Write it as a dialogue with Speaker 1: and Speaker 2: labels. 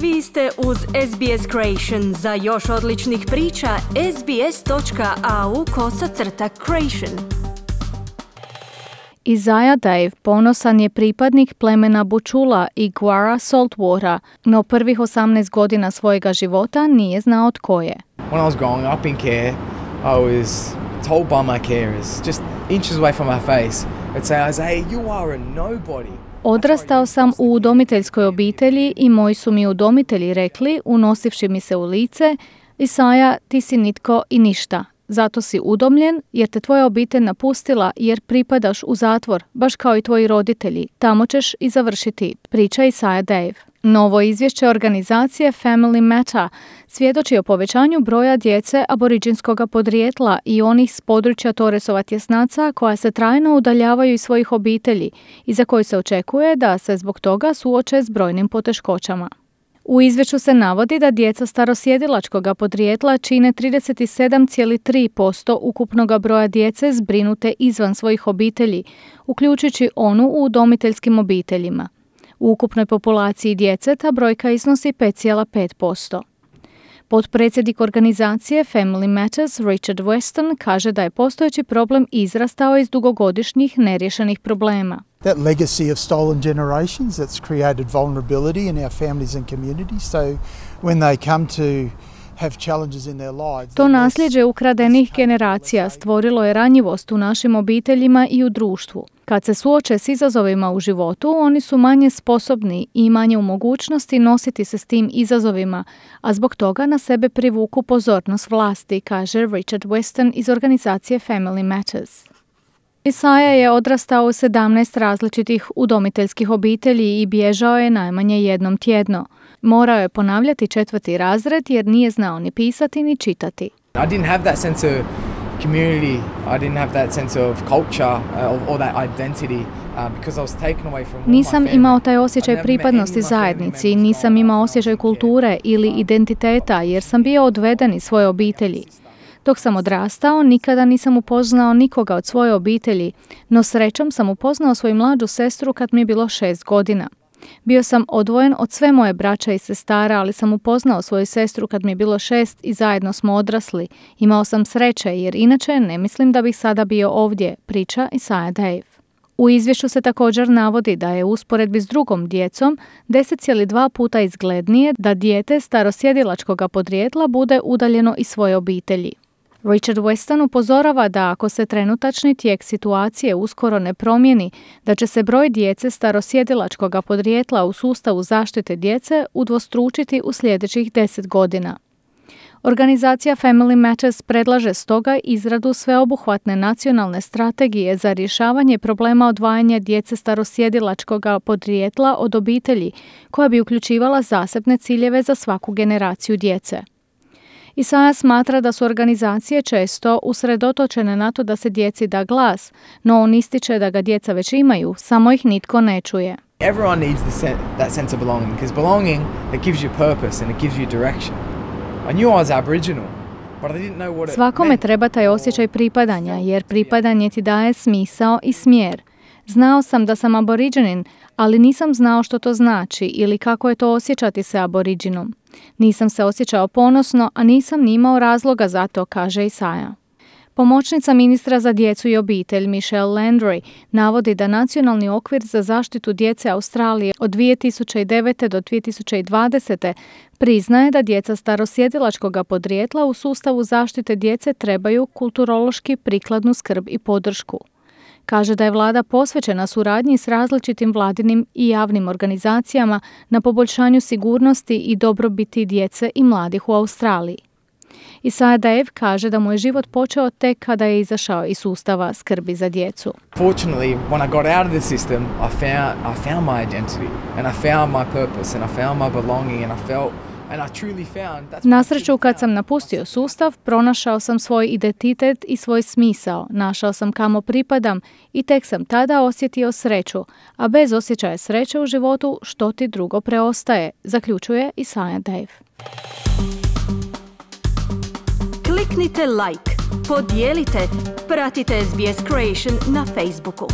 Speaker 1: Vi ste uz SBS Creation. Za još odličnih priča, sbs.au kosacrta creation.
Speaker 2: Isaiah Dave ponosan je pripadnik plemena Bučula i Guara Saltwater, no prvih 18 godina svojega života nije znao tko je.
Speaker 3: When I was growing up in care, I was told by my carers, just inches away from my face, they'd say, Isaiah, you are a nobody.
Speaker 2: Odrastao sam u udomiteljskoj obitelji i moji su mi udomitelji rekli, unosivši mi se u lice, Isaja, ti si nitko i ništa. Zato si udomljen jer te tvoja obitelj napustila jer pripadaš u zatvor, baš kao i tvoji roditelji. Tamo ćeš i završiti, priča Isaja Dave. Novo izvješće organizacije Family Matter svjedoči o povećanju broja djece aboriđinskog podrijetla i onih s područja Toresova tjesnaca koja se trajno udaljavaju iz svojih obitelji i za koji se očekuje da se zbog toga suoče s brojnim poteškoćama. U izvješću se navodi da djeca starosjedilačkog podrijetla čine 37,3% ukupnog broja djece zbrinute izvan svojih obitelji, uključujući onu u udomiteljskim obiteljima. U ukupnoj populaciji djece ta brojka iznosi 5,5%. Potpredsjednik organizacije Family Matters Richard Weston kaže da je postojeći problem izrastao iz dugogodišnjih neriješenih problema.
Speaker 4: That legacy of stolen generations that's created vulnerability in our families and communities. So when they come to
Speaker 2: to nasljeđe ukradenih generacija stvorilo je ranjivost u našim obiteljima i u društvu. Kad se suoče s izazovima u životu, oni su manje sposobni i manje u mogućnosti nositi se s tim izazovima, a zbog toga na sebe privuku pozornost vlasti, kaže Richard Weston iz organizacije Family Matters. Isaja je odrastao u 17 različitih udomiteljskih obitelji i bježao je najmanje jednom tjedno. Morao je ponavljati četvrti razred jer nije znao ni pisati ni čitati.
Speaker 3: I didn't have that sense of community. I didn't have that sense of culture uh, or that identity. Uh,
Speaker 2: nisam imao taj osjećaj pripadnosti zajednici, nisam imao osjećaj kulture ili identiteta jer sam bio odveden iz svoje obitelji. Dok sam odrastao, nikada nisam upoznao nikoga od svoje obitelji, no srećom sam upoznao svoju mlađu sestru kad mi je bilo šest godina. Bio sam odvojen od sve moje braća i sestara, ali sam upoznao svoju sestru kad mi je bilo šest i zajedno smo odrasli. Imao sam sreće jer inače ne mislim da bih sada bio ovdje, priča Isaiah Dave. U izvješću se također navodi da je usporedbi s drugom djecom 10,2 puta izglednije da dijete starosjedilačkog podrijetla bude udaljeno iz svoje obitelji. Richard Weston upozorava da ako se trenutačni tijek situacije uskoro ne promijeni, da će se broj djece starosjedilačkog podrijetla u sustavu zaštite djece udvostručiti u sljedećih deset godina. Organizacija Family Matters predlaže stoga izradu sveobuhvatne nacionalne strategije za rješavanje problema odvajanja djece starosjedilačkog podrijetla od obitelji, koja bi uključivala zasebne ciljeve za svaku generaciju djece. Isaja smatra da su organizacije često usredotočene na to da se djeci da glas, no on ističe da ga djeca već imaju, samo ih nitko ne čuje.
Speaker 3: Everyone needs the that sense of belonging, because belonging it gives you purpose and it gives you direction. I knew I was Aboriginal,
Speaker 2: Svakome treba taj osjećaj pripadanja, jer pripadanje ti daje smisao i smjer. Znao sam da sam aboriđanin, ali nisam znao što to znači ili kako je to osjećati se aboriđinom. Nisam se osjećao ponosno, a nisam ni imao razloga za to, kaže Isaja. Pomoćnica ministra za djecu i obitelj Michelle Landry navodi da nacionalni okvir za zaštitu djece Australije od 2009. do 2020. priznaje da djeca starosjedilačkog podrijetla u sustavu zaštite djece trebaju kulturološki prikladnu skrb i podršku. Kaže da je vlada posvećena suradnji s različitim vladinim i javnim organizacijama na poboljšanju sigurnosti i dobrobiti djece i mladih u Australiji. Isaja Daev kaže da mu je život počeo tek kada je izašao iz sustava skrbi za djecu.
Speaker 3: Fortunately, when I got out of the system, I found, I found my identity and I found my purpose and I found my belonging and I felt
Speaker 2: na sreću kad sam napustio sustav, pronašao sam svoj identitet i svoj smisao, našao sam kamo pripadam i tek sam tada osjetio sreću, a bez osjećaja sreće u životu što ti drugo preostaje, zaključuje Isaiah Dave.
Speaker 1: Kliknite like, podijelite, pratite SBS Creation na Facebooku.